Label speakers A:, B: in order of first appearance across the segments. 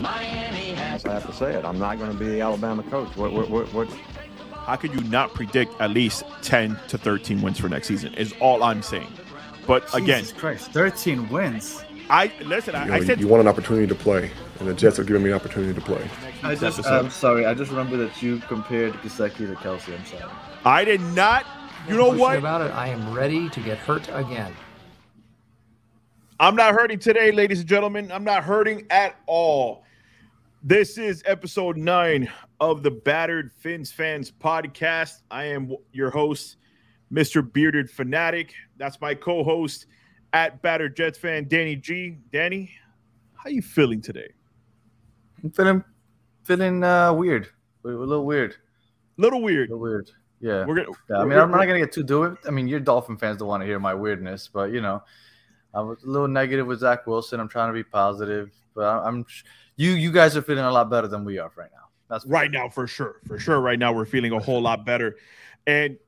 A: Miami has. I have to say it. I'm not going to be the Alabama coach. What, what, what, what?
B: How could you not predict at least 10 to 13 wins for next season? Is all I'm saying. But
C: Jesus
B: again,
C: Christ, 13 wins.
B: I listen. I,
D: You,
B: I
D: know,
B: said
D: you want an opportunity to play, and the Jets are giving me an opportunity to play.
C: I just,
B: episode.
C: I'm um, sorry. I just remember that you compared Gesicki to Kelce. I'm sorry.
B: I did not. You know what?
E: about it. I am ready to get hurt again.
B: I'm not hurting today, ladies and gentlemen. I'm not hurting at all. This is episode nine of the Battered Fins Fans podcast. I am your host, Mr. Bearded Fanatic. That's my co-host at Battered Jets fan, Danny G. Danny, how you feeling today?
C: I'm feeling, feeling uh, weird. A little weird.
B: Little
C: A
B: weird.
C: little weird. Yeah.
B: We're gonna.
C: Yeah, I mean, I'm not gonna get too do it. I mean, your Dolphin fans don't want to hear my weirdness, but you know, I was a little negative with Zach Wilson. I'm trying to be positive, but I- I'm you. You guys are feeling a lot better than we are right now. That's
B: right now for sure. For sure right now we're feeling a whole lot better. And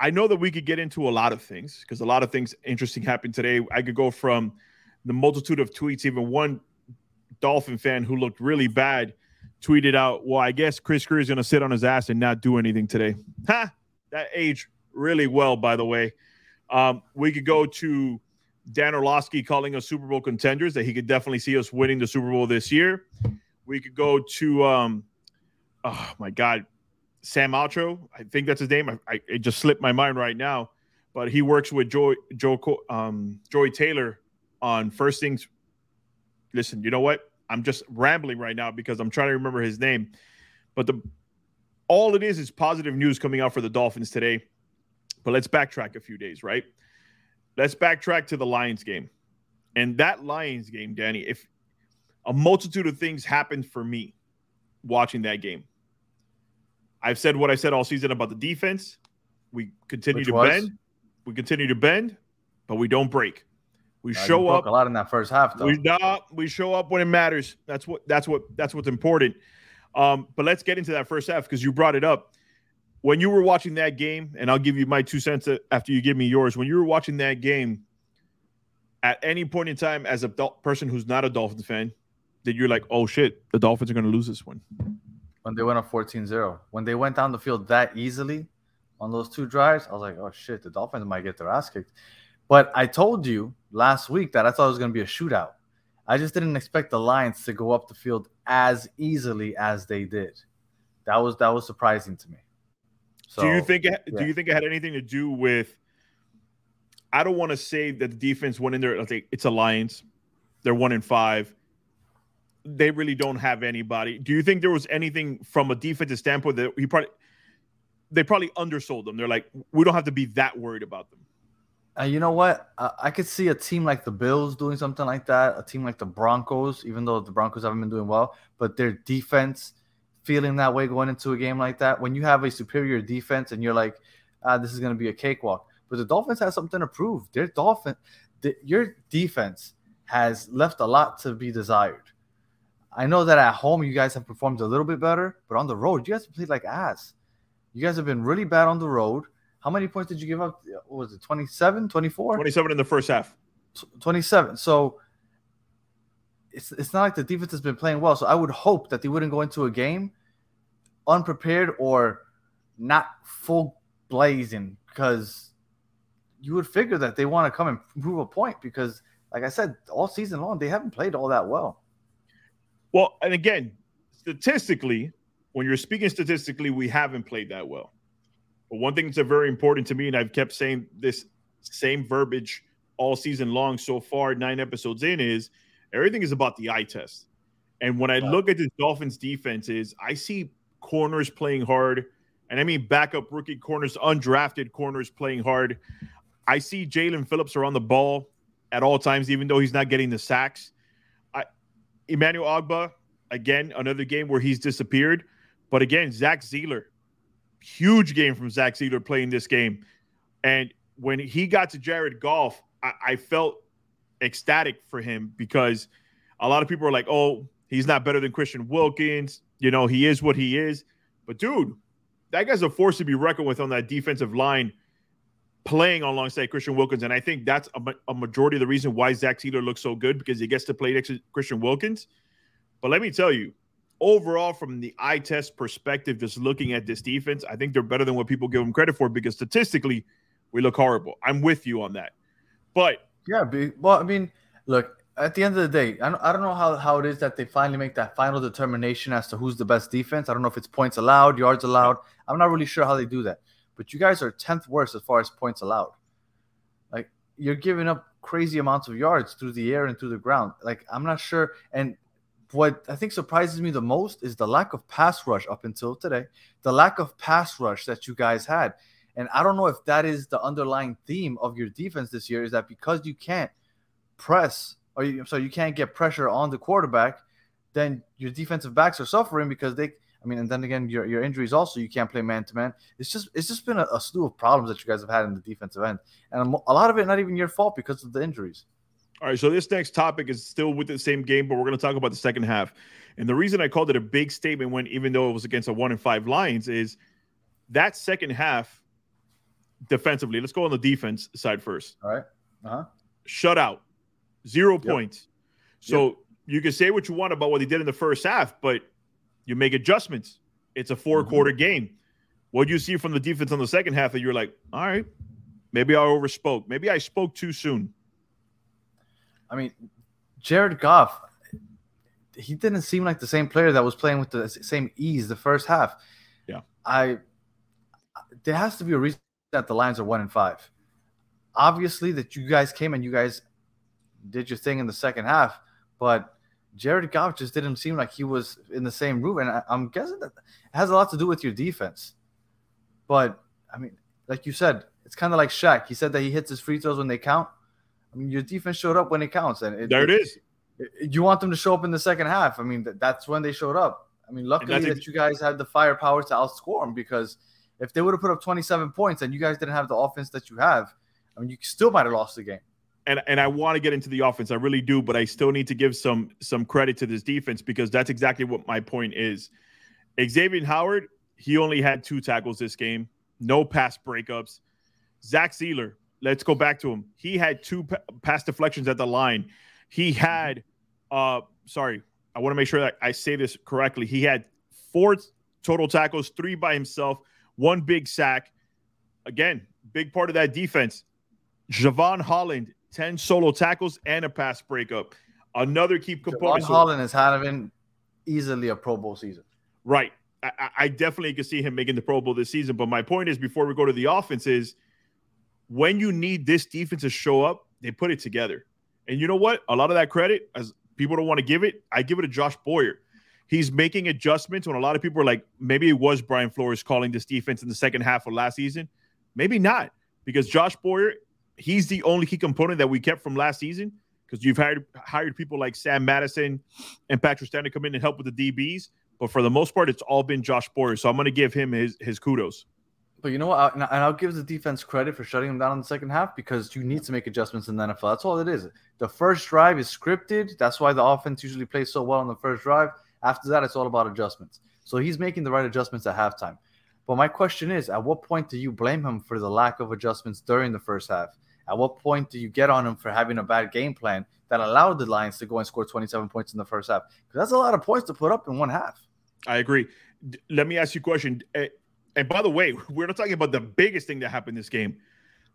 B: i know that we could get into a lot of things because a lot of things interesting happened today. I could go from the multitude of tweets even one dolphin fan who looked really bad tweeted out well i guess chris Grier is going to sit on his ass and not do anything today. Ha! That aged really well by the way. Um, we could go to dan orlovsky calling us super bowl contenders that he could definitely see us winning the super bowl this year we could go to um, oh my god, Sam Alcho. I think that's his name. I, I, it just slipped my mind right now, but he works with Joy Joe um, Joy Taylor on First Things. Listen, you know what? I'm just rambling right now because I'm trying to remember his name, but the all it is is positive news coming out for the Dolphins today. But let's backtrack a few days, right? Let's backtrack to the Lions game. And that Lions game, Danny, if a multitude of things happened for me watching that game. I've said what I said all season about the defense. We continue
C: Which
B: to
C: was?
B: bend. We continue to bend, but we don't break. We
C: Uh,
B: show up.
C: a lot in that first half, though.
B: We we show up when it matters. That's what that's what that's what's important. Um, but let's get into that first half because you brought it up. When you were watching that game, and I'll give you my two cents after you give me yours. When you were watching that game, at any point in time, as a person who's not a Dolphins fan, that you're like, oh shit, the Dolphins are going to lose this one.
C: when they went up 14-0. When they went down the field that easily on those two drives, I was like, oh shit, the Dolphins might get their ass kicked. But I told you last week that I thought it was going to be a shootout. I just didn't expect the Lions to go up the field as easily as they did. That was that was surprising to me. So,
B: do you think it,
C: yeah.
B: do you think it had anything to do with I don't want to say that the defense went in there like it's a Lions. They're one in five. They really don't have anybody. Do you think there was anything from a defensive standpoint that he probably they probably undersold them? They're like, we don't have to be that worried about them.
C: Uh, you know what? Uh, I could see a team like the Bills doing something like that. A team like the Broncos, even though the Broncos haven't been doing well, but their defense feeling that way going into a game like that. When you have a superior defense and you're like, ah, this is going to be a cakewalk. But the Dolphins have something to prove. Their Dolphin, the, your defense has left a lot to be desired. I know that at home you guys have performed a little bit better, but on the road you guys have played like ass. You guys have been really bad on the road. How many points did you give up? What was it 27, 24?
B: 27 in the first half.
C: T- 27. So it's it's not like the defense has been playing well. So I would hope that they wouldn't go into a game unprepared or not full blazing because you would figure that they want to come and prove a point because like I said, all season long they haven't played all that well.
B: Well, and again, statistically, when you're speaking statistically, we haven't played that well. But one thing that's very important to me, and I've kept saying this same verbiage all season long so far, nine episodes in, is everything is about the eye test. And when I
C: Yeah.
B: look at the Dolphins defenses, I see corners playing hard. And I mean backup rookie corners, undrafted corners playing hard. I see Jaelan Phillips around the ball at all times, even though he's not getting the sacks. I Emmanuel Ogbah, again, another game where he's disappeared. But again, Zach Sieler, huge game from Zach Sieler playing this game. And when he got to Jared Goff, I, I felt ecstatic for him because a lot of people are like, oh, he's not better than Christian Wilkins. You know, he is what he is. But dude, that guy's a force to be reckoned with on that defensive line playing alongside Christian Wilkins. And I think that's a, a majority of the reason why Zach Taylor looks so good because he gets to play next to Christian Wilkins. But let me tell you, overall, from the eye test perspective, just looking at this defense, I think they're better than what people give them credit for because statistically, we look horrible. I'm with you on that. But
C: Yeah, be, well, I mean, look, at the end of the day, I don't, I don't know how, how it is that they finally make that final determination as to who's the best defense. I don't know if it's points allowed, yards allowed. I'm not really sure how they do that. But you guys are 10th worst as far as points allowed. Like, you're giving up crazy amounts of yards through the air and through the ground. Like, I'm not sure. And what I think surprises me the most is the lack of pass rush up until today, the lack of pass rush that you guys had. And I don't know if that is the underlying theme of your defense this year is that because you can't press or you, so you can't get pressure on the quarterback, then your defensive backs are suffering because they. I mean, and then again, your, your injuries also you can't play man to man. It's just it's just been a, a, slew of problems that you guys have had in the defensive end, and a lot of it not even your fault because of the injuries.
B: All right, so this next topic is still with the same game, but we're going to talk about the second half. And the reason I called it a big statement when, even though it was against a one and five Lions, is that second half defensively. Let's go on the defense side first.
C: All right. Uh-huh.
B: Shutout, zero yep. points. So yep. you can say what you want about what they did in the first half, but you make adjustments. It's a 4 mm-hmm. quarter game. What do you see from the defense on the second half that you're like, all right, maybe I overspoke. Maybe I spoke too soon.
C: I mean, Jared Goff, he didn't seem like the same player that was playing with the same ease the first half.
B: Yeah.
C: I there has to be a reason that the Lions are one and five. Obviously, that you guys came and you guys did your thing in the second half, but Jared Goff just didn't seem like he was in the same room, and I, am guessing that it has a lot to do with your defense. But I mean, like you said, it's kind of like Shaq. He said that he hits his free throws when they count. I mean, your defense showed up when it counts, and
B: it, there it, is.
C: It, you want them to show up in the second half. I mean, that's when they showed up. I mean, luckily that you guys had the firepower to outscore them because if they would have put up 27 points and you guys didn't have the offense that you have, I mean, you still might have lost the game.
B: And and I want to get into the offense, I really do, but I still need to give some some credit to this defense because that's exactly what my point is. Xavier Howard, he only had two tackles this game, no pass breakups. Zach Sieler, let's go back to him. He had two pass deflections at the line. He had, uh, sorry, I want to make sure that I say this correctly. He had four total tackles, three by himself, one big sack. Again, big part of that defense. Jevon Holland, 10 solo tackles and a pass breakup. Another key component.
C: Jevon Holland is having easily a Pro Bowl season.
B: Right. I, I definitely can see him making the Pro Bowl this season. But my point is, before we go to the offense, is – when you need this defense to show up, they put it together. And you know what? A lot of that credit, as people don't want to give it, I give it to Josh Boyer. He's making adjustments when a lot of people are like, maybe it was Brian Flores calling this defense in the second half of last season. Maybe not, because Josh Boyer, he's the only key component that we kept from last season. Because you've hired hired people like Sam Madison and Patrick Stanley come in and help with the DBs, but for the most part, it's all been Josh Boyer. So I'm going to give him his his kudos.
C: But you know what? And I'll give the defense credit for shutting them down in the second half because you need to make adjustments in the NFL. That's all it is. The first drive is scripted. That's why the offense usually plays so well on the first drive. After that, it's all about adjustments. So he's making the right adjustments at halftime. But my question is, at what point do you blame him for the lack of adjustments during the first half? At what point do you get on him for having a bad game plan that allowed the Lions to go and score 27 points in the first half? Because that's a lot of points to put up in one half.
B: I agree. Let me ask you a question. Eh, and by the way, we're not talking about the biggest thing that happened this game.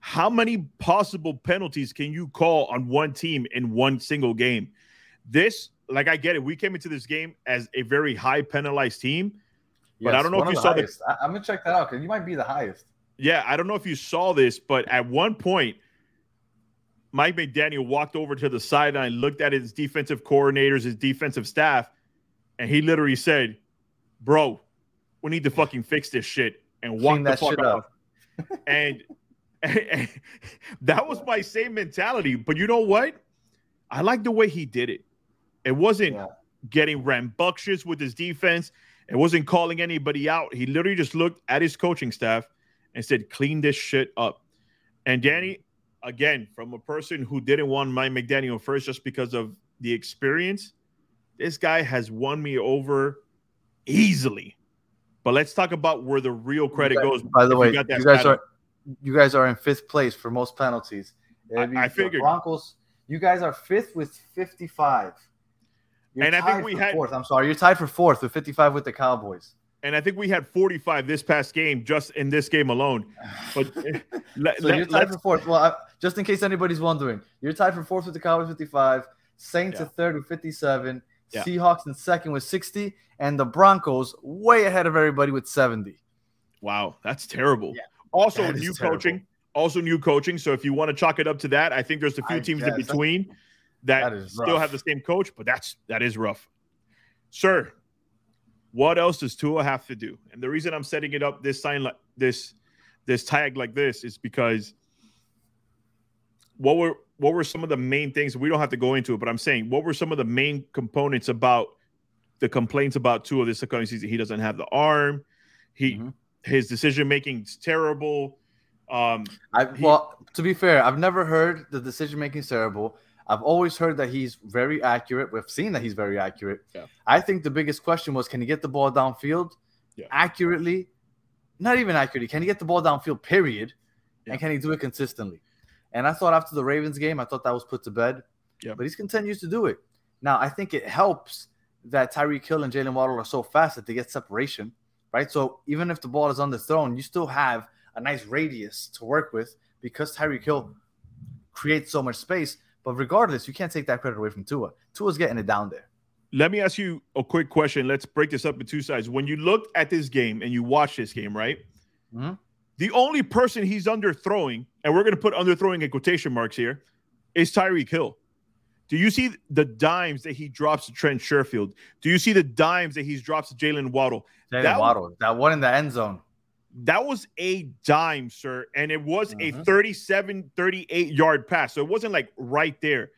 B: How many possible penalties can you call on one team in one single game? This, like, I get it. We came into this game as a very high penalized team, but yes, I don't know if you saw
C: highest. the. I'm gonna check that out because you might be the highest.
B: Yeah, I don't know if you saw this, but at one point, Mike McDaniel walked over to the sideline, looked at his defensive coordinators, his defensive staff, and he literally said, "Bro, we need to fucking fix this shit and walk the fuck off. and, and, and that was my same mentality. But you know what? I like the way he did it. It wasn't yeah. getting rambunctious with his defense. It wasn't calling anybody out. He literally just looked at his coaching staff and said, "Clean this shit up." And Danny, again, from a person who didn't want Mike McDaniel first just because of the experience, this guy has won me over easily. But let's talk about where the real credit goes.
C: By the way, you, you guys are you guys are in fifth place for most penalties.
B: I, I figured
C: Broncos. You guys are fifth with fifty-five. You're
B: And I think we had-
C: fourth. I'm sorry, you're tied for fourth with 55 with the Cowboys.
B: and I think we had 45 this past game, just in this game alone. But eh, let,
C: So
B: let-
C: you're tied for fourth. Well, I, just in case anybody's wondering, you're tied for fourth with the Cowboys 55, Saints
B: Yeah.
C: at third with 57,
B: Yeah.
C: Seahawks in second with 60, and the Broncos way ahead of everybody with 70.
B: wow, that's terrible.
C: Yeah,
B: also,
C: that is
B: new
C: terrible.
B: coaching. Also, new coaching. So if you want to chalk it up to that, I think there's a few
C: I
B: teams
C: guess.
B: in between that, still
C: rough.
B: have the same coach, but that's that is rough. Sir, what else does Tua have to do? And the reason I'm setting it up this sign like this, this tag like this is because what were what were some of the main things? We don't have to go into it, but I'm saying what were some of the main components about the complaints about Tua this upcoming season? He doesn't have the arm. He
C: Mhm.
B: his decision making is terrible. Um,
C: I
B: He-
C: well, to be fair, I've never heard the decision making is terrible. I've always heard that he's very accurate. We've seen that he's very accurate.
B: Yeah.
C: I think the biggest question was can he get the ball downfield
B: Yeah.
C: accurately? Not even accurately. Can he get the ball downfield, period?
B: Yeah.
C: And can he do it consistently? And I thought after the Ravens game, I thought that was put to bed.
B: Yeah.
C: But he's continues to do it. Now, I think it helps that Tyreek Hill and Jaylen Waddle are so fast that they get separation, right? So even if the ball is underthrown, you still have a nice radius to work with because Tyreek Hill creates so much space. But regardless, you can't take that credit away from Tua. Tua's getting it down there.
B: let me ask you a quick question. Let's break this up in two sides. When you looked at this game and you watched this game, right?
C: Mhm.
B: The only person he's underthrowing, and we're going to put underthrowing in quotation marks here, is Tyreek Hill. Do you see the dimes that he drops to Trent Sherfield? Do you see the dimes that he drops to Jaylen Waddle? Jaylen
C: Waddle, that one in the end zone.
B: That was a dime, sir. And it was a
C: Mhm.
B: 37, 38 yard pass. So it wasn't like right there.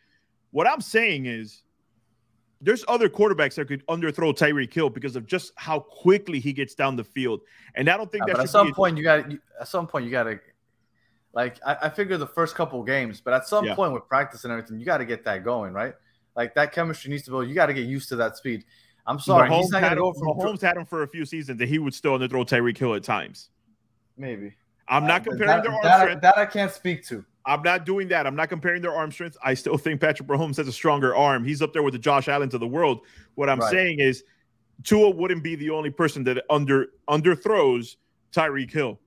B: What I'm saying is there's other quarterbacks that could underthrow Tyreek Hill because of just how quickly he gets down the field. And I don't think
C: Yeah,
B: that
C: at some point, you got at some point you got to like I, I figure the first couple games, but at some
B: Yeah.
C: point with practice and everything, you got to get that going, right? Like that chemistry needs to build. You got to get used to that speed. I'm sorry,
B: Mahomes,
C: he's not
B: had
C: gonna
B: him,
C: go from
B: Mahomes had him for a few seasons that he would still underthrow Tyreek Hill at times.
C: maybe.
B: I'm
C: Uh,
B: not
C: but
B: comparing
C: that,
B: their arm
C: that,
B: strength.
C: that I can't speak to.
B: I'm not doing that. I'm not comparing their arm strength. I still think Patrick Mahomes has a stronger arm. He's up there with the Josh Allens of the world. What I'm
C: Right.
B: saying is, Tua wouldn't be the only person that under underthrows Tyreek Hill.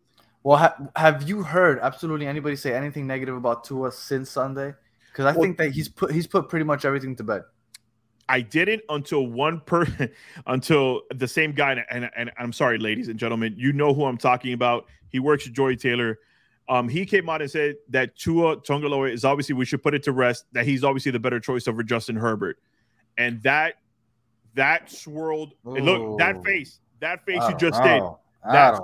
C: Well, ha- have you heard absolutely anybody say anything negative about Tua since Sunday? Because I
B: Well-
C: think that he's put he's put pretty much everything to bed.
B: I didn't until one per until the same guy. And, and, I'm sorry, ladies and gentlemen, you know who I'm talking about. He works with Joy Taylor. Um, he came out and said that Tua Tagovailoa is obviously we should put it to rest. That he's obviously the better choice over Justin Herbert, and that that swirled. look, that face, that face you just did.
C: know. I
B: That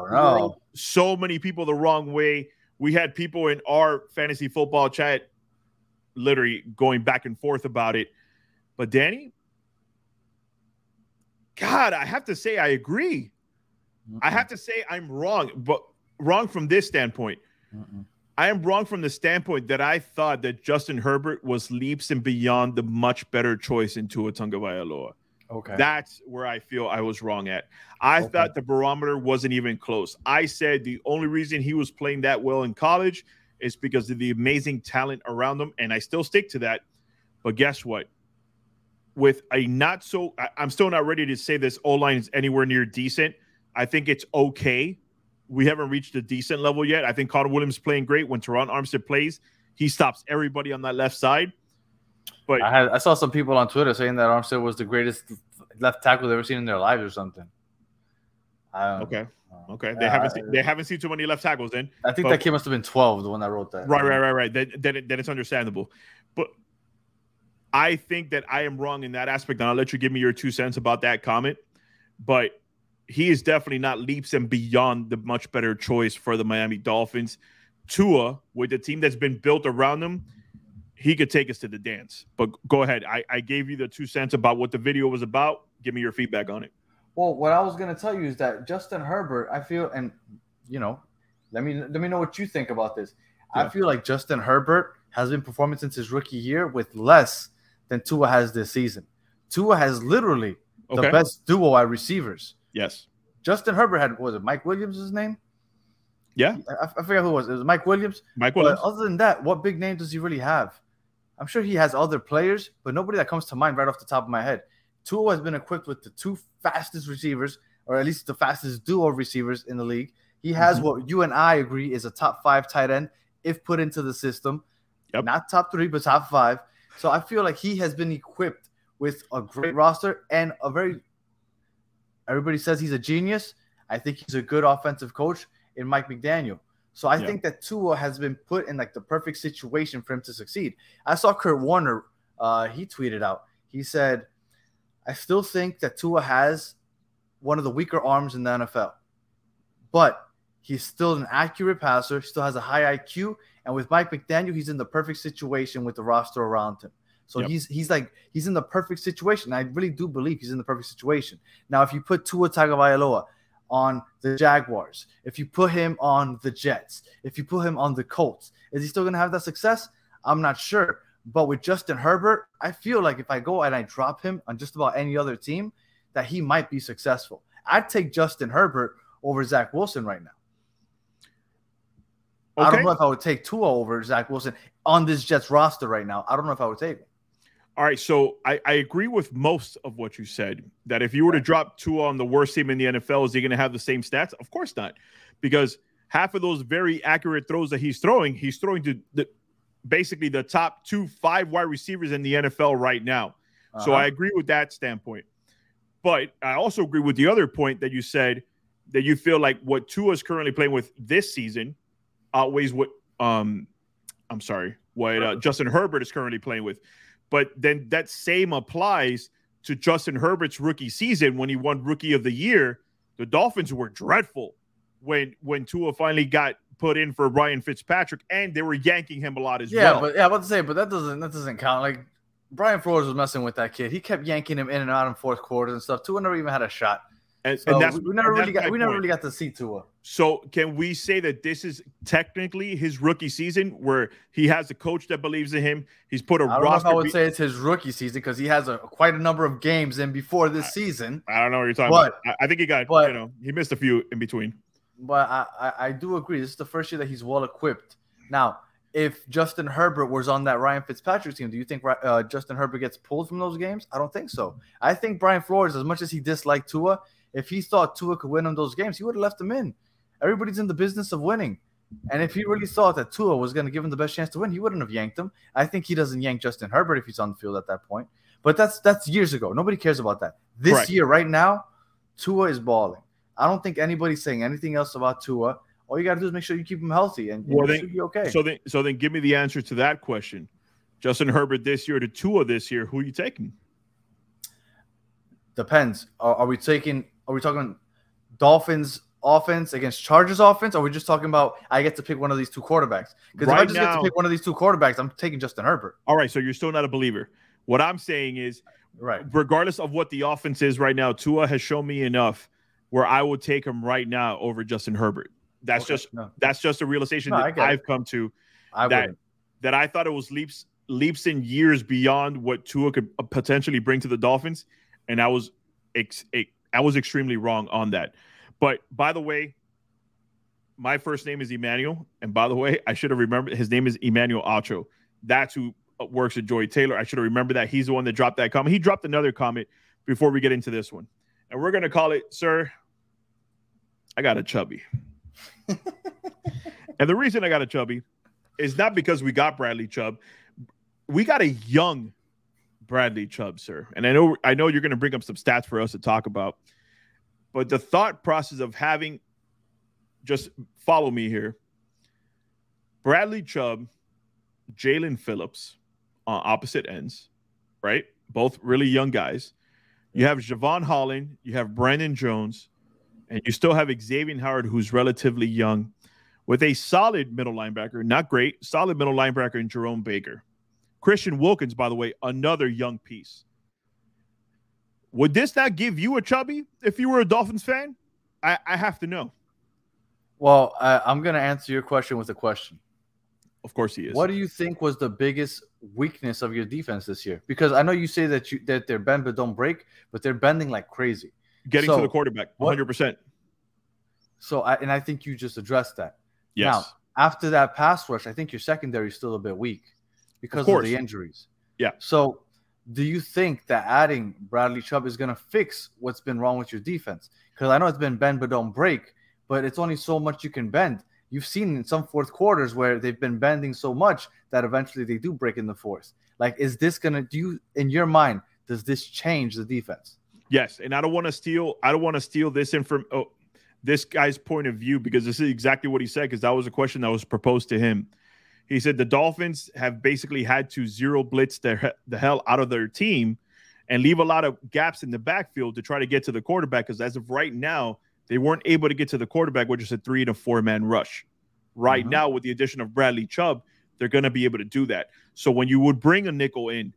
B: so many people the wrong way. We had people in our fantasy football chat literally going back and forth about it. But Danny, God, I have to say I agree. I have to say I'm wrong, but wrong from this standpoint.
C: Mm-mm.
B: I am wrong from the standpoint that I thought that Justin Herbert was leaps and beyond the much better choice in Tua Tagovailoa.
C: Okay.
B: That's where I feel I was wrong at. I
C: Okay.
B: thought the barometer wasn't even close. I said the only reason he was playing that well in college is because of the amazing talent around him, and I still stick to that. But guess what? With a not so, I, I'm still not ready to say this O line is anywhere near decent. I think it's okay. We haven't reached a decent level yet. I think Connor Williams is playing great. When Terron Armstead plays, he stops everybody on that left side. But
C: I had I saw some people on Twitter saying that Armstead was the greatest left tackle they've ever seen in their lives or something.
B: Okay,
C: know.
B: okay, they
C: Yeah,
B: haven't
C: I-
B: seen, uh, they haven't seen too many left tackles then.
C: I think
B: but-
C: that kid must have been 12, the one that wrote that.
B: Right, right, right, right. Then, then, it- then it's understandable. But I think that I am wrong in that aspect, and I'll let you give me your two cents about that comment. But he is definitely not leaps and beyond the much better choice for the Miami Dolphins. Tua, with the team that's been built around him, he could take us to the dance. But go ahead. I, I gave you the two cents about what the video was about. Give me your feedback on it.
C: Well, what I was gonna tell you is that Justin Herbert, I feel, and you know, let me let me know what you think about this. I feel like Justin Herbert has been performing since his rookie year with less than Tua has this season. Tua has literally the best duo at receivers.
B: Yes.
C: Justin Herbert had was it Mike Williams? His name?
B: Yeah.
C: I, I forget who it was. It was Mike Williams.
B: Mike
C: But
B: Williams.
C: other than that, what big name does he really have? I'm sure he has other players, but nobody that comes to mind right off the top of my head. Tua has been equipped with the two fastest receivers, or at least the fastest duo receivers in the league. He has
B: Mhm.
C: what you and I agree is a top five tight end if put into the system.
B: Yep.
C: Not top three, but top five. So I feel like he has been equipped with a great roster and a very. Everybody says he's a genius. I think he's a good offensive coach in Mike McDaniel. So I
B: Yeah.
C: think that Tua has been put in like the perfect situation for him to succeed. I saw Kurt Warner. Uh, he tweeted out. He said, "I still think that Tua has one of the weaker arms in the NFL, but he's still an accurate passer. Still has a high IQ, and with Mike McDaniel, he's in the perfect situation with the roster around him. So
B: Yep.
C: he's he's like he's in the perfect situation. I really do believe he's in the perfect situation. Now, if you put Tua Tagovailoa on the Jaguars, if you put him on the Jets, if you put him on the Colts, is he still going to have that success? I'm not sure. But with Justin Herbert, I feel like if I go and I drop him on just about any other team, that he might be successful. I'd take Justin Herbert over Zach Wilson right now. I don't know if I would take Tua over Zach Wilson on this Jets roster right now. I don't know if I would take him.
B: All right, so I, I agree with most of what you said. That if you were to drop Tua on the worst team in the NFL, is he going to have the same stats? Of course not, because half of those very accurate throws that he's throwing, he's throwing to the basically the top two five wide receivers in the NFL right now. So
C: Uh-huh.
B: I agree with that standpoint. But I also agree with the other point that you said that you feel like what Tua is currently playing with this season outweighs what um I'm sorry, what uh, Justin Herbert is currently playing with. But then that same applies to Justin Herbert's rookie season when he won rookie of the year. The Dolphins were dreadful when when Tua finally got put in for Ryan Fitzpatrick and they were yanking him a lot as
C: yeah,
B: well.
C: but yeah, but I was about to say, but that doesn't that doesn't count. Like Brian Flores was messing with that kid. He kept yanking him in and out in fourth quarters and stuff. Tua never even had a shot.
B: And,
C: So
B: and that's
C: we, never
B: and
C: really got we never
B: point.
C: really got to see Tua.
B: So can we say that this is technically his rookie season where he has a coach that believes in him? He's put a
C: I don't know if
B: roster.
C: I would
B: be-
C: say it's his rookie season because he has a quite a number of games in before this season.
B: I don't know what you're talking
C: But-
B: about. I, I think he got
C: but-
B: you know he missed a few in between.
C: But I, I, I do agree. This is the first year that he's well equipped. Now, if Justin Herbert was on that Ryan Fitzpatrick team, do you think uh, Justin Herbert gets pulled from those games? I don't think so. I think Brian Flores, as much as he disliked Tua, if he thought Tua could win him those games, he would have left him in. Everybody's in the business of winning. And if he really thought that Tua was going to give him the best chance to win, he wouldn't have yanked him. I think he doesn't yank Justin Herbert if he's on the field at that point. But that's that's years ago. Nobody cares about that. This
B: Correct.
C: year, right now, Tua is balling. I don't think anybody's saying anything else about Tua. All you got to do is make sure you keep him healthy, and, and
B: Well, then-
C: should be okay.
B: So then, so then, give me the answer to that question. Justin Herbert this year to Tua this year. Who are you taking?
C: Depends. Are, are we taking? Are we talking Dolphins offense against Chargers offense? Or are we just talking about I get to pick one of these two quarterbacks? Because if I
B: Right
C: just get to pick one of these two quarterbacks, I'm taking Justin Herbert.
B: All right, so you're still not a believer. What I'm saying is,
C: Right.
B: regardless of what the offense is right now, Tua has shown me enough where I would take him right now over Justin Herbert. That's
C: Okay,
B: just
C: no,
B: that's just a realization
C: No,
B: that. I've come to
C: I
B: that
C: wouldn't.
B: that I thought it was leaps leaps and years beyond what Tua could uh, potentially bring to the Dolphins, and I was ex- ex- I was extremely wrong on that. But by the way, my first name is Emmanuel, and by the way, I should have remembered his name is Emmanuel Acho. That's who works at Joy Taylor. I should have remembered that he's the one that dropped that comment. He dropped another comment before we get into this one, and we're gonna call it, sir. I got a chubby. and the reason I got a chubby is not because we got Bradley Chubb. We got a young Bradley Chubb, sir. And I know I know you're going to bring up some stats for us to talk about. But the thought process of having just follow me here. Bradley Chubb, Jaelan Phillips on opposite ends, right? Both really young guys. You have Jevon Holland, you have Brandon Jones, and you still have Xavier Howard, who's relatively young, with a solid middle linebacker, not great, solid middle linebacker in Jerome Baker. Christian Wilkins, by the way, another young piece. Would this not give you a chubby if you were a Dolphins fan? I, I have to know.
C: Well, I, I'm going to answer your question with a question.
B: Of course he is.
C: What do you think was the biggest weakness of your defense this year? Because I know you say that you that they're bend but don't break, but they're bending like crazy.
B: Getting
C: So,
B: to the quarterback, 100%.
C: So I and I think you just addressed that.
B: Yes.
C: Now, after that pass rush, I think your secondary is still a bit weak because of,
B: course.
C: the injuries.
B: Yeah.
C: So do you think that adding Bradley Chubb is going to fix what's been wrong with your defense? Because I know it's been bend but don't break, but it's only so much you can bend. You've seen in some fourth quarters where they've been bending so much that eventually they do break in the fourth. Like, is this going to do you, in your mind, does this change the defense?
B: Yes, and I don't want to steal. I don't want to steal this inform. Oh, this guy's point of view because this is exactly what he said. Because that was a question that was proposed to him. He said the Dolphins have basically had to zero blitz the, the hell out of their team and leave a lot of gaps in the backfield to try to get to the quarterback. Because as of right now, they weren't able to get to the quarterback, with just a three to four man rush. Right mm-hmm. now, with the addition of Bradley Chubb, they're going to be able to do that. So when you would bring a nickel in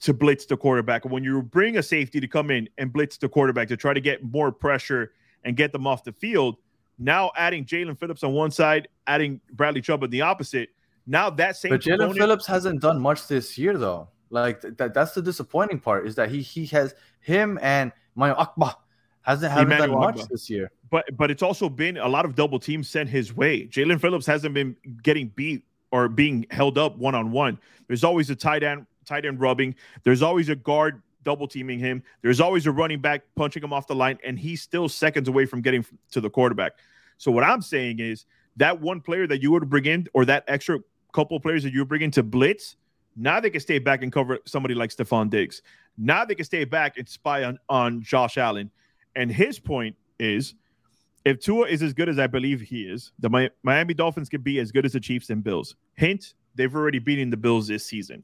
B: to blitz the quarterback, when you bring a safety to come in and blitz the quarterback to try to get more pressure and get them off the field, now adding Jaelan Phillips on one side, adding Bradley Chubb on the opposite, now that same.
C: But Jaelan Phillips hasn't done much this year, though. Like that, that's the disappointing part is that he he has him and my Akba hasn't haven't done much this year.
B: But but it's also been a lot of double teams sent his way. Jaelan Phillips hasn't been getting beat or being held up one on one. There's always a tight end tight end rubbing. There's always a guard double teaming him. There's always a running back punching him off the line, and he's still seconds away from getting to the quarterback. So what I'm saying is that one player that you would bring in, or that extra couple players that you bring into blitz, now they can stay back and cover somebody like Stefon Diggs. Now they can stay back and spy on, on Josh Allen. And his point is if Tua is as good as I believe he is, the Miami Dolphins could be as good as the Chiefs and Bills. Hint, they've already beaten the Bills this season.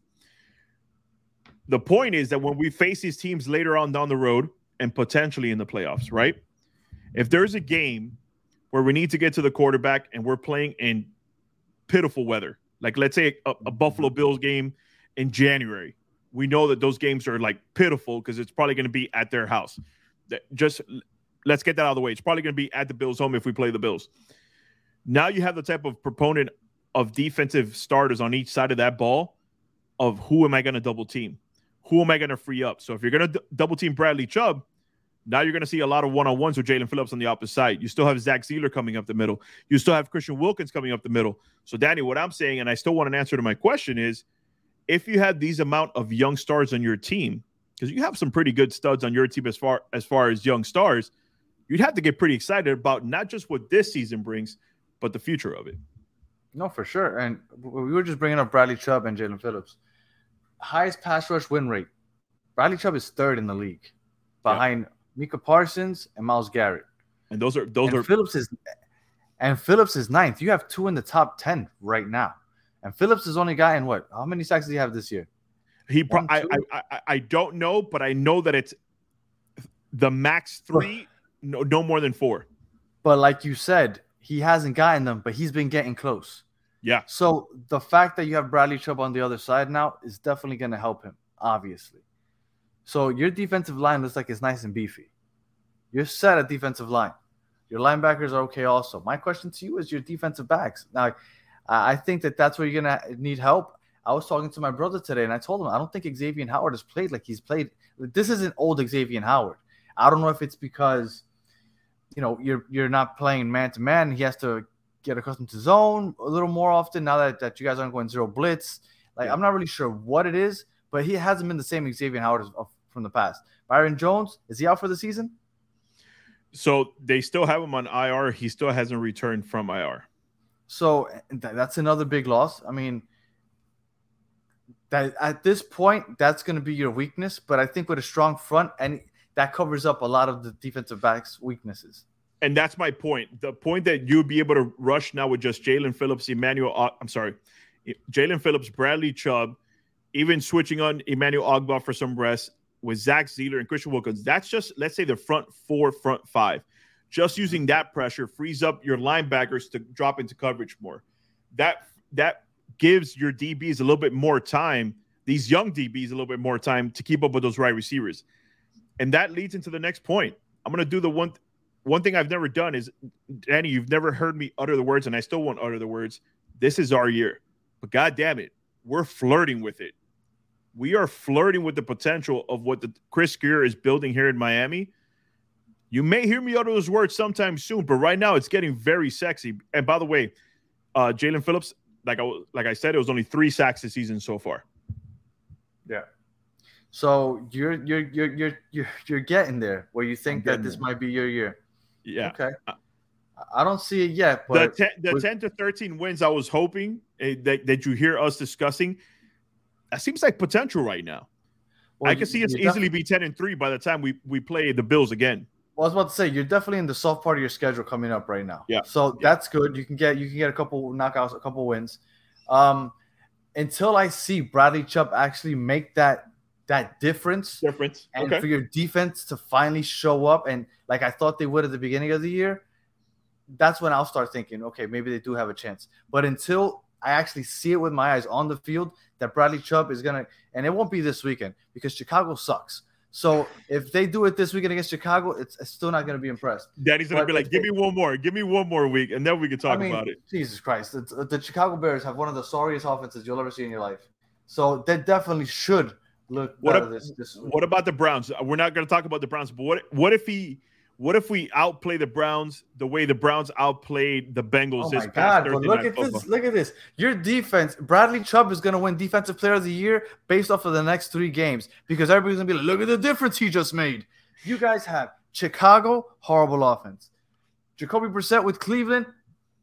B: The point is that when we face these teams later on down the road and potentially in the playoffs, right? If there's a game where we need to get to the quarterback and we're playing in pitiful weather, like let's say a, a Buffalo Bills game in January. We know that those games are like pitiful because it's probably going to be at their house. That Just let's get that out of the way. It's probably going to be at the Bills' home if we play the Bills. Now you have the type of proponent of defensive starters on each side of that ball of who am I going to double team? Who am I going to free up? So if you're going to d- double team Bradley Chubb, now you're going to see a lot of one on ones with Jaelan Phillips on the opposite side. You still have Zach Sieler coming up the middle. You still have Christian Wilkins coming up the middle. So, Danny, what I'm saying, and I still want an answer to my question is if you have these amount of young stars on your team, because you have some pretty good studs on your team as far as far as young stars, you'd have to get pretty excited about not just what this season brings, but the future of it.
C: No, for sure. And we were just bringing up Bradley Chubb and Jaelan Phillips. Highest pass rush win rate. Bradley Chubb is third in the league behind Micah Parsons, and Myles Garrett.
B: And those are those
C: and
B: are
C: Phillips is and Phillips is ninth. You have two in the top ten right now. And Phillips is only guy in what? How many sacks does he have this year?
B: He pro- I, I, I I don't know, but I know that it's the max three, no, no more than four.
C: But like you said, he hasn't gotten them, but he's been getting close.
B: Yeah.
C: So the fact that you have Bradley Chubb on the other side now is definitely going to help him, obviously. So your defensive line looks like it's nice and beefy. You're set at defensive line. Your linebackers are okay also. My question to you is your defensive backs. Now, I think that that's where you're going to need help. I was talking to my brother today and I told him I don't think Xavier Howard has played like he's played. This isn't old Xavier Howard. I don't know if it's because you know you're you're not playing man to man. He has to get accustomed to zone a little more often now that, that you guys aren't going zero blitz. Like I'm not really sure what it is, but he hasn't been the same Xavier Howard of, from the past. Byron Jones, is he out for the season?
B: So they still have him on IR. He still hasn't returned from IR.
C: So that's another big loss. I mean, that at this point, that's going to be your weakness. But I think with a strong front, and that covers up a lot of the defensive backs' weaknesses.
B: And that's my point. The point that you'd be able to rush now with just Jaelan Phillips, Emmanuel. I'm sorry, Jaelan Phillips, Bradley Chubb, even switching on Emmanuel Ogbah for some rest, with Zach Sieler and Christian Wilkins, that's just let's say the front four, front five. Just mm-hmm. using that pressure frees up your linebackers to drop into coverage more. That that gives your DBs a little bit more time, these young DBs a little bit more time to keep up with those right receivers. And that leads into the next point. I'm gonna do the one one thing I've never done is Danny, you've never heard me utter the words, and I still won't utter the words. This is our year. But god damn it, we're flirting with it we are flirting with the potential of what the Chris Grier is building here in Miami. You may hear me utter those words sometime soon, but right now it's getting very sexy. And by the way, uh, Jaelan Phillips, like I like I said, it was only three sacks this season so far.
C: Yeah. So you're you're you're you're you're you're getting there where you think that this
B: there.
C: might be your year.
B: Yeah.
C: Okay. I don't see it yet,
B: The,
C: but
B: 10, the
C: with-
B: 10 to 13 wins I was hoping eh, that, that you hear us discussing, that seems like potential right now.
C: well,
B: I can see us easily be 10 and 3 by the time we, we play the Bills again.
C: Well, I was about to say you're definitely in the soft part of your schedule coming up right now.
B: Yeah.
C: So
B: Yeah.
C: that's good. You can get you can get a couple knockouts, a couple wins. Um, until I see Bradley Chubb actually make that that difference,
B: Difference.
C: and
B: Okay.
C: for your defense to finally show up and like I thought they would at the beginning of the year, that's when I'll start thinking, okay, maybe they do have a chance. But until I actually see it with my eyes on the field that Bradley Chubb is gonna, and it won't be this weekend because Chicago sucks. So if they do it this weekend against Chicago, it's, it's still not gonna be impressed.
B: Daddy's going to
C: but
B: be like, give me one more. Give me one more week, and then we can talk
C: I mean,
B: about it.
C: Jesus Christ, uh, the Chicago Bears have one of the sorriest offenses you'll ever see in your life. So they definitely should look
B: What ab-
C: this this week.
B: What about the Browns? We're not going to talk about the Browns, but what what if he what if we outplay the Browns the way the Browns outplayed the Bengals
C: Oh
B: this
C: my
B: past
C: God! But look at
B: football?
C: this! Look at this! Your defense, Bradley Chubb is going to win Defensive Player of the Year based off of the next three games because everybody's going to be like, "Look at the difference he just made." You guys have Chicago, horrible offense. Jacoby Brissett with Cleveland,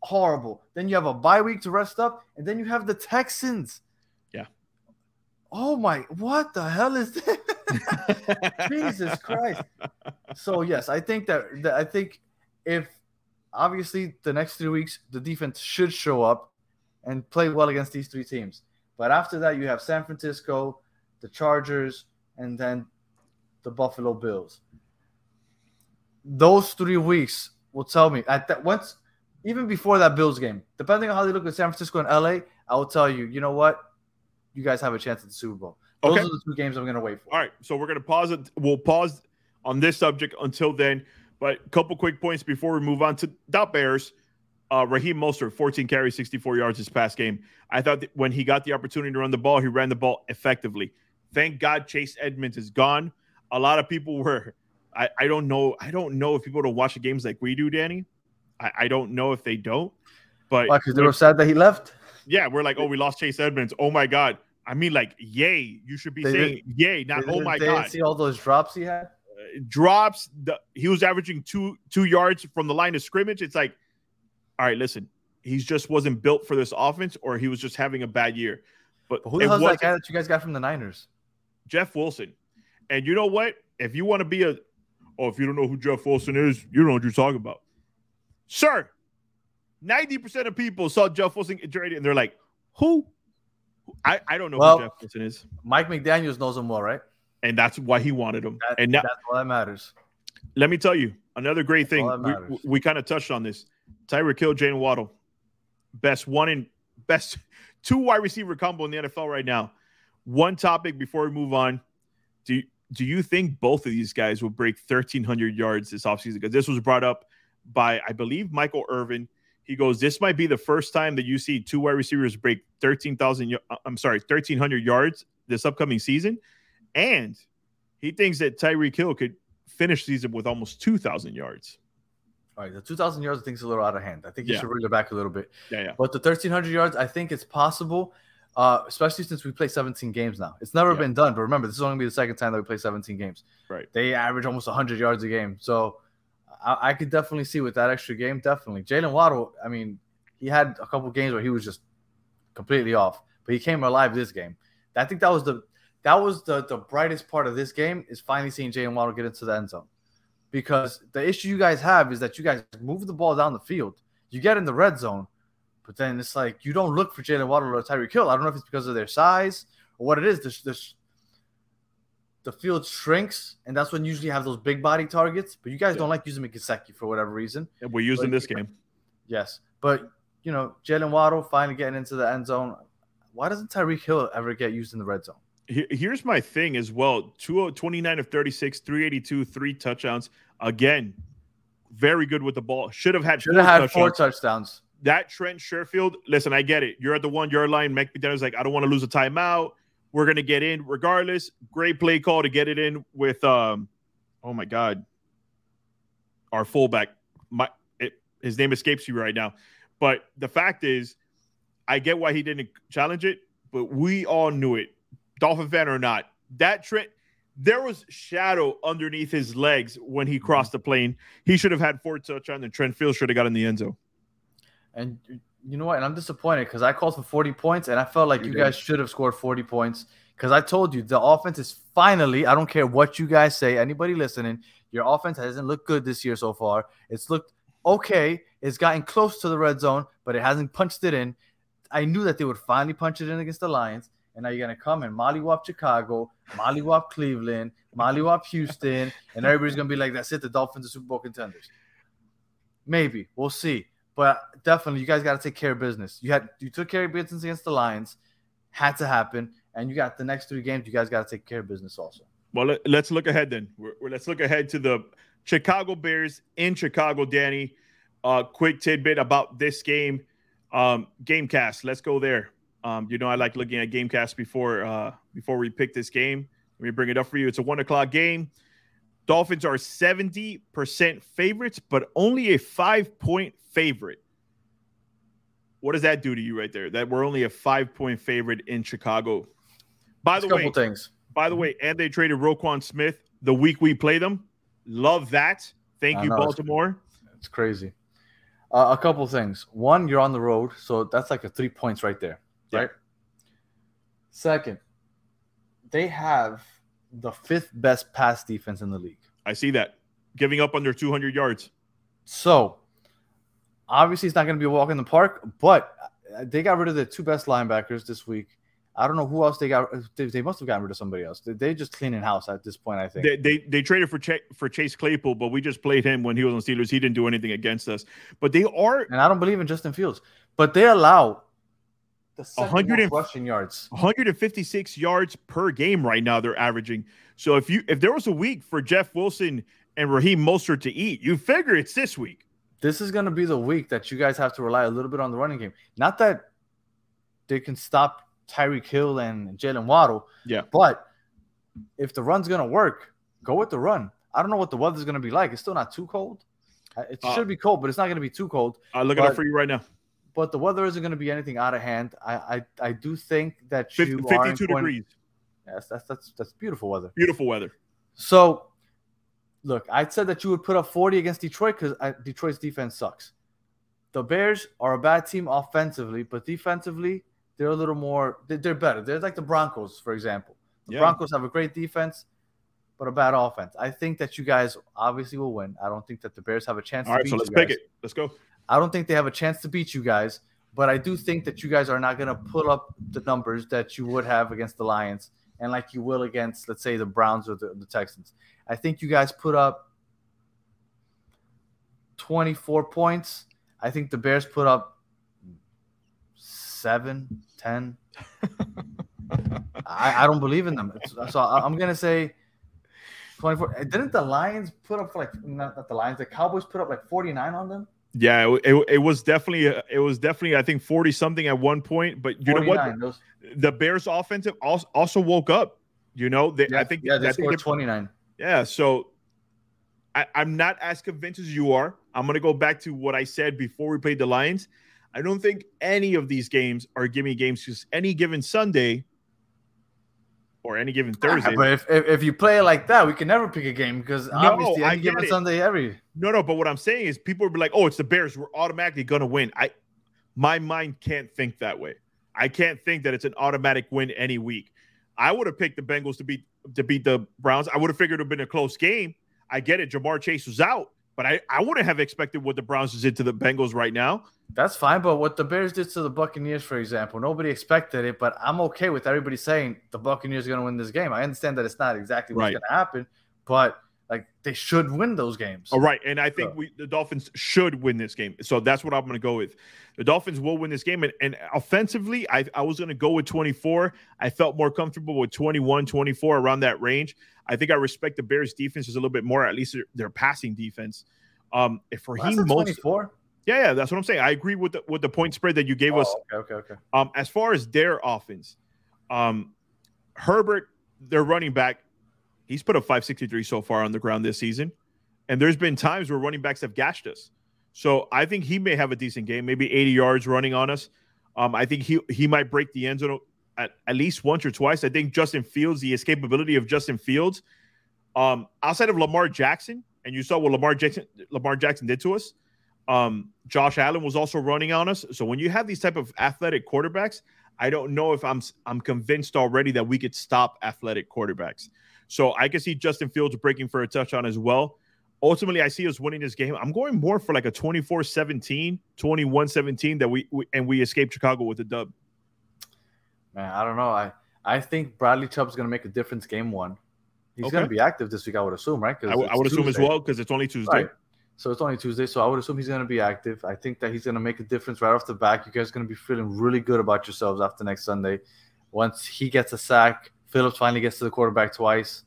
C: horrible. Then you have a bye week to rest up, and then you have the Texans. Oh my! What the hell is this? Jesus Christ. So yes, I think that, that I think if obviously the next three weeks the defense should show up and play well against these three teams. But after that, you have San Francisco, the Chargers, and then the Buffalo Bills. Those three weeks will tell me at that once, even before that Bills game, depending on how they look at San Francisco and LA, I will tell you, you know what, you guys have a chance at the Super Bowl. Those
B: Okay.
C: are the two games I'm going to wait for.
B: All right, so we're gonna pause it. We'll pause on this subject until then. But a couple quick points before we move on to the Bears. Uh, Raheem Mostert, 14 carries, 64 yards this past game. I thought that when he got the opportunity to run the ball, he ran the ball effectively. Thank God Chase Edmonds is gone. A lot of people were. I, I don't know. I don't know if people don't watch the games like we do, Danny. I, I don't know if they don't. But
C: Because they were sad that he left.
B: Yeah, we're like, oh, we lost Chase Edmonds. Oh my God. I mean, like, yay. You should be
C: They
B: saying yay, not oh my
C: they
B: God
C: see all those drops he had.
B: Uh, drops. The, he was averaging two two yards from the line of scrimmage. It's like, all right, listen, he just wasn't built for this offense, or he was just having a bad year. But
C: But who the hell's that guy that you guys got from the Niners?
B: Jeff Wilson. And you know what? If you want to be a, oh, if you don't know who Jeff Wilson is, you don't know what you're talking about, sir. Ninety percent of people saw Jeff Wilson get traded, and they're like, who? I, I don't know
C: Well-
B: who Jeff Wilson is,
C: Mike McDaniel's knows him well, right?
B: and that's why he wanted him.
C: That-
B: and now,
C: that's all that matters.
B: let me tell you another great thing.
C: all
B: We, we kind of touched on this. Tyreek Hill, Jaylen Waddle, best one in best two wide receiver combo in the NFL right now. One topic before we move on. Do you, do you think both of these guys will break 1,300 yards this offseason? Because this was brought up by, I believe, Michael Irvin. He goes, This might be the first time that you see two wide receivers break 13,000, y- uh, I'm sorry, 1,300 yards this upcoming season. And he thinks that Tyreek Hill could finish season with almost 2,000 yards.
C: All right, the 2,000 yards I think is a little out of hand. I think you
B: Yeah.
C: should reel it back a little bit.
B: Yeah, yeah.
C: But the 1,300 yards, I think it's possible, uh, especially since we play 17 games now. It's never
B: Yeah.
C: been done. But remember, this is only gonna be the second time that we play 17 games.
B: Right.
C: They average almost 100 yards a game. So I, I could definitely see with that extra game, definitely. Jaylen Waddle, I mean, he had a couple games where he was just completely off, but he came alive this game. I think that was the that was the the brightest part of this game is finally seeing Jaylen Waddle get into the end zone. Because the issue you guys have is that you guys move the ball down the field. You get in the red zone, but then it's like you don't look for Jaylen Waddle or Tyreek Hill. I don't know if it's because of their size or what it is. The, the, the field shrinks, and that's when you usually have those big body targets. But you guys don't like using Mike Gesicki for whatever reason.
B: And we're using this game.
C: Yes, but you know Jaylen Waddle finally getting into the end zone. Why doesn't Tyreek Hill ever get used in the red zone?
B: Here's my thing as well 20 29 of 36, 382, three touchdowns. Again, very good with the ball. Should have had
C: Should
B: four
C: have had four
B: touchdowns.
C: touchdowns.
B: that Trent Sherfield, listen, I get it. You're at the one yard line. McDaniel's like, I don't want to lose a timeout. We're gonna get in regardless. Great play call to get it in with um, oh my god, our fullback. My it, his name escapes you right now, but the fact is, I get why he didn't challenge it, but we all knew it. Dolphin fan or not, that Trent, there was shadow underneath his legs when he crossed the plane. He should have had four touchdowns, and Trent Fields should have got in the end zone.
C: And you know what? And I'm disappointed because I called for 40 points, and I felt like
A: You
C: you, guys should have scored 40 points. Because I told you the offense is finally, I don't care what you guys say, anybody listening, your offense hasn't looked good this year so far. It's looked okay. It's gotten close to the red zone, but it hasn't punched it in. I knew that they would finally punch it in against the Lions. And now you're gonna come and mollywop Chicago, mollywop Cleveland, mollywop Houston, and everybody's gonna be like, "That's it, the Dolphins are Super Bowl contenders." Maybe we'll see, but definitely you guys got to take care of business. You had you took care of business against the Lions, had to happen, and you got the next three games. You guys got to take care of business also.
B: Well, let, let's look ahead then. We're, we're- let's look ahead to the Chicago Bears in Chicago. Danny, uh, quick tidbit about this game. Um, Gamecast. Let's go there. Um, you know, I like looking at Gamecast before uh, before we pick this game. Let me bring it up for you. It's a one o'clock game. Dolphins are seventy percent favorites, but only a five point favorite. What does that do to you right there? That we're only a five point favorite in Chicago. By
C: A
B: the
C: couple
B: way,
C: things.
B: by the way, and they traded Roquan Smith the week we play them. Love that. Thank
C: I
B: you,
C: know,
B: Baltimore.
C: It's crazy. Uh, a couple things. One, you're on the road, so that's like a three points right there,
B: Yeah.
C: right? Second, they have the fifth best pass defense in the league.
B: I see that. Giving up under 200 yards.
C: So obviously, it's not going to be a walk in the park, but they got rid of the two best linebackers this week. I don't know who else they got. They, they must have gotten rid of somebody else. They, they just cleaning house at this point. I think.
B: They, they they traded for Ch- for Chase Claypool, but we just played him when he was on Steelers. He didn't do anything against us. But they are
C: and I don't believe in Justin Fields, but they allow the
B: 100 and-
C: most rushing yards.
B: 156 yards per game right now. They're averaging. So if you if there was a week for Jeff Wilson and Raheem Mostert to eat, you figure it's this week.
C: this is going to be the week that you guys have to rely a little bit on the running game. Not that they can stop Tyreek Hill and Jaylen Waddle,
B: Yeah.
C: but if the run's going to work, go with the run. I don't know what the weather's going to be like. It's still not too cold. Uh, It
B: Uh,
C: should be cold, but it's not going to be too cold.
B: I look it up for you right now.
C: But the weather isn't going to be anything out of hand. I I, I do think that
B: 50,
C: you are
B: 52
C: going-
B: degrees.
C: Yes, that's that's that's beautiful weather.
B: Beautiful weather.
C: So, look, I said that you would put up 40 against Detroit because uh, Detroit's defense sucks. The Bears are a bad team offensively, but defensively, they're a little more, they- they're better. They're like the Broncos, for example. The
B: Yeah.
C: Broncos have a great defense, but a bad offense. I think that you guys obviously will win. I don't think that the Bears have a chance
B: All
C: to
B: right, so let's pick it. Let's go.
C: I don't think they have a chance to beat you guys, but I do think that you guys are not going to pull up the numbers that you would have against the Lions and like you will against, let's say, the Browns or the, the Texans. I think you guys put up 24 points. I think the Bears put up seven, 10. I, I don't believe in them. So I'm going to say 24. Didn't the Lions put up like, not, not the Lions, the Cowboys put up like 49 on them?
B: Yeah, it, it, it was definitely it was definitely I think 40 something at one point, but you know what?
C: 49. Those,
B: The Bears offensive also, also woke up. You know, they,
C: yeah,
B: I think
C: yeah, they
B: I
C: scored
B: they-
C: 29.
B: Yeah, so I, I'm not as convinced as you are. I'm gonna go back to what I said before we played the Lions. I don't think any of these games are gimme games because any given Sunday or any given Thursday.
C: Ah, but if, if, if you play it like that, we can never pick a game because obviously
B: I
C: any given
B: it.
C: Sunday, every
B: No, no, but what I'm saying is people will be like, "Oh, it's the Bears. We're automatically gonna win." I, my mind can't think that way. I can't think that it's an automatic win any week. I would have picked the Bengals to beat to beat the Browns. I would have figured it would have been a close game. I get it. Ja'Marr Chase was out, but I I wouldn't have expected what the Browns did to the Bengals right now.
C: that's fine. But what the Bears did to the Buccaneers, for example, nobody expected it. But I'm okay with everybody saying the Buccaneers are going to win this game. I understand that it's not exactly what's
B: Right.
C: going to happen, but like they should win those games.
B: All right, and I think
C: So-
B: we the Dolphins should win this game. So that's what I'm going to go with. The Dolphins will win this game, and, and offensively, I, I was going to go with 24. I felt more comfortable with 21, 24 around that range. I think I respect the Bears' defense just a little bit more, at least their, their passing defense. Um, if
C: Well,
B: Raheem
C: that's a
B: Mostert,
C: 24.
B: yeah, yeah, that's what I'm saying. I agree with the with the point spread that you gave us.
C: Oh, okay, okay, okay.
B: Um, as far as their offense, um, Herbert, their running back, he's put up 563 so far on the ground this season. And there's been times where running backs have gashed us. So I think he may have a decent game, maybe 80 yards running on us. Um, I think he he might break the end zone at, at least once or twice. I think Justin Fields, the escapability of Justin Fields, um, outside of Lamar Jackson, and you saw what Lamar Jackson Lamar Jackson did to us. Um, Josh Allen was also running on us. So when you have these type of athletic quarterbacks, I don't know if I'm I'm convinced already that we could stop athletic quarterbacks. So I can see Justin Fields breaking for a touchdown as well. Ultimately, I see us winning this game. I'm going more for like a 24-17, 21-17 that we, we and we escape Chicago with a dub.
C: Man, I don't know. I I think Bradley Chubb's going to make a difference game one. He's
B: Okay.
C: going to be active this week, I would assume, right?
B: I, w- I
C: it's
B: would assume as well because it's only Tuesday.
C: Right. So it's only Tuesday, so I would assume he's going to be active. I think that he's going to make a difference right off the back. You guys are going to be feeling really good about yourselves after next Sunday. Once he gets a sack, Phillips finally gets to the quarterback twice,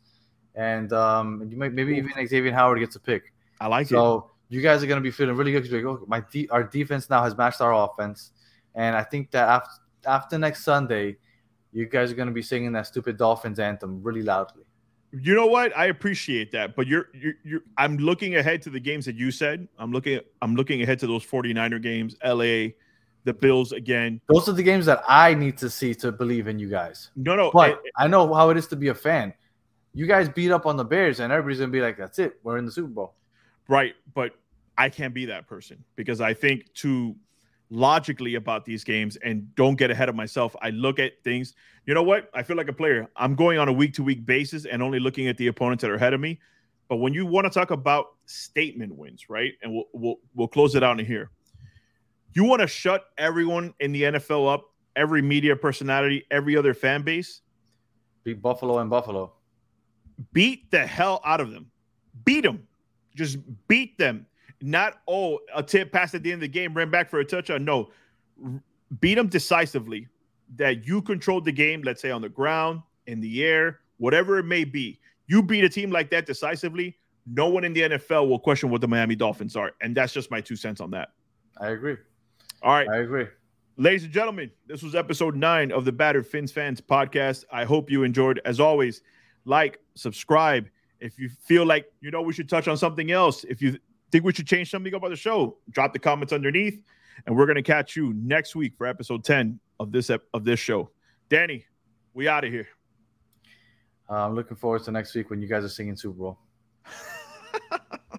C: and um, you might maybe even Xavier Howard gets a pick.
B: I like it.
C: So you guys are going to be feeling really good because like, oh, my de- our defense now has matched our offense, and I think that after after next Sunday, you guys are going to be singing that stupid Dolphins anthem really loudly.
B: You know what? I appreciate that, but you're you're, you're I'm looking ahead to the games that you said. I'm looking I'm looking ahead to those 49er games, LA, the Bills again.
C: Those are the games that I need to see to believe in you guys.
B: No, no,
C: But
B: eh,
C: I know how it is to be a fan. You guys beat up on the Bears, and everybody's gonna be like, "That's it, we're in the Super Bowl."
B: right, but I can't be that person because I think too logically about these games and don't get ahead of myself. I look at things. You know what? I feel like a player. I'm going on a week to week basis and only looking at the opponents that are ahead of me. But when you want to talk about statement wins, right? And we'll we'll, we'll close it out in here. You want to shut everyone in the NFL up, every media personality, every other fan base,
C: Beat Buffalo and Buffalo.
B: beat the hell out of them. Beat them. Just beat them. Not, oh, a tip pass at the end of the game, ran back for a touchdown. No, beat them decisively. That you controlled the game, let's say on the ground, in the air, whatever it may be. You beat a team like that decisively. No one in the NFL will question what the Miami Dolphins are. And that's just my two cents on that.
C: I agree.
B: All right.
C: I agree.
B: Ladies and gentlemen, this was episode nine of the Battered Fins Fans podcast. I hope you enjoyed. As always, like, subscribe. If you feel like you know we should touch on something else, if you think we should change something about the show, drop the comments underneath, and we're gonna catch you next week for episode ten of this ep- of this show. Danny, we out of here.
C: Uh, I'm looking forward to next week when you guys are singing Super Bowl.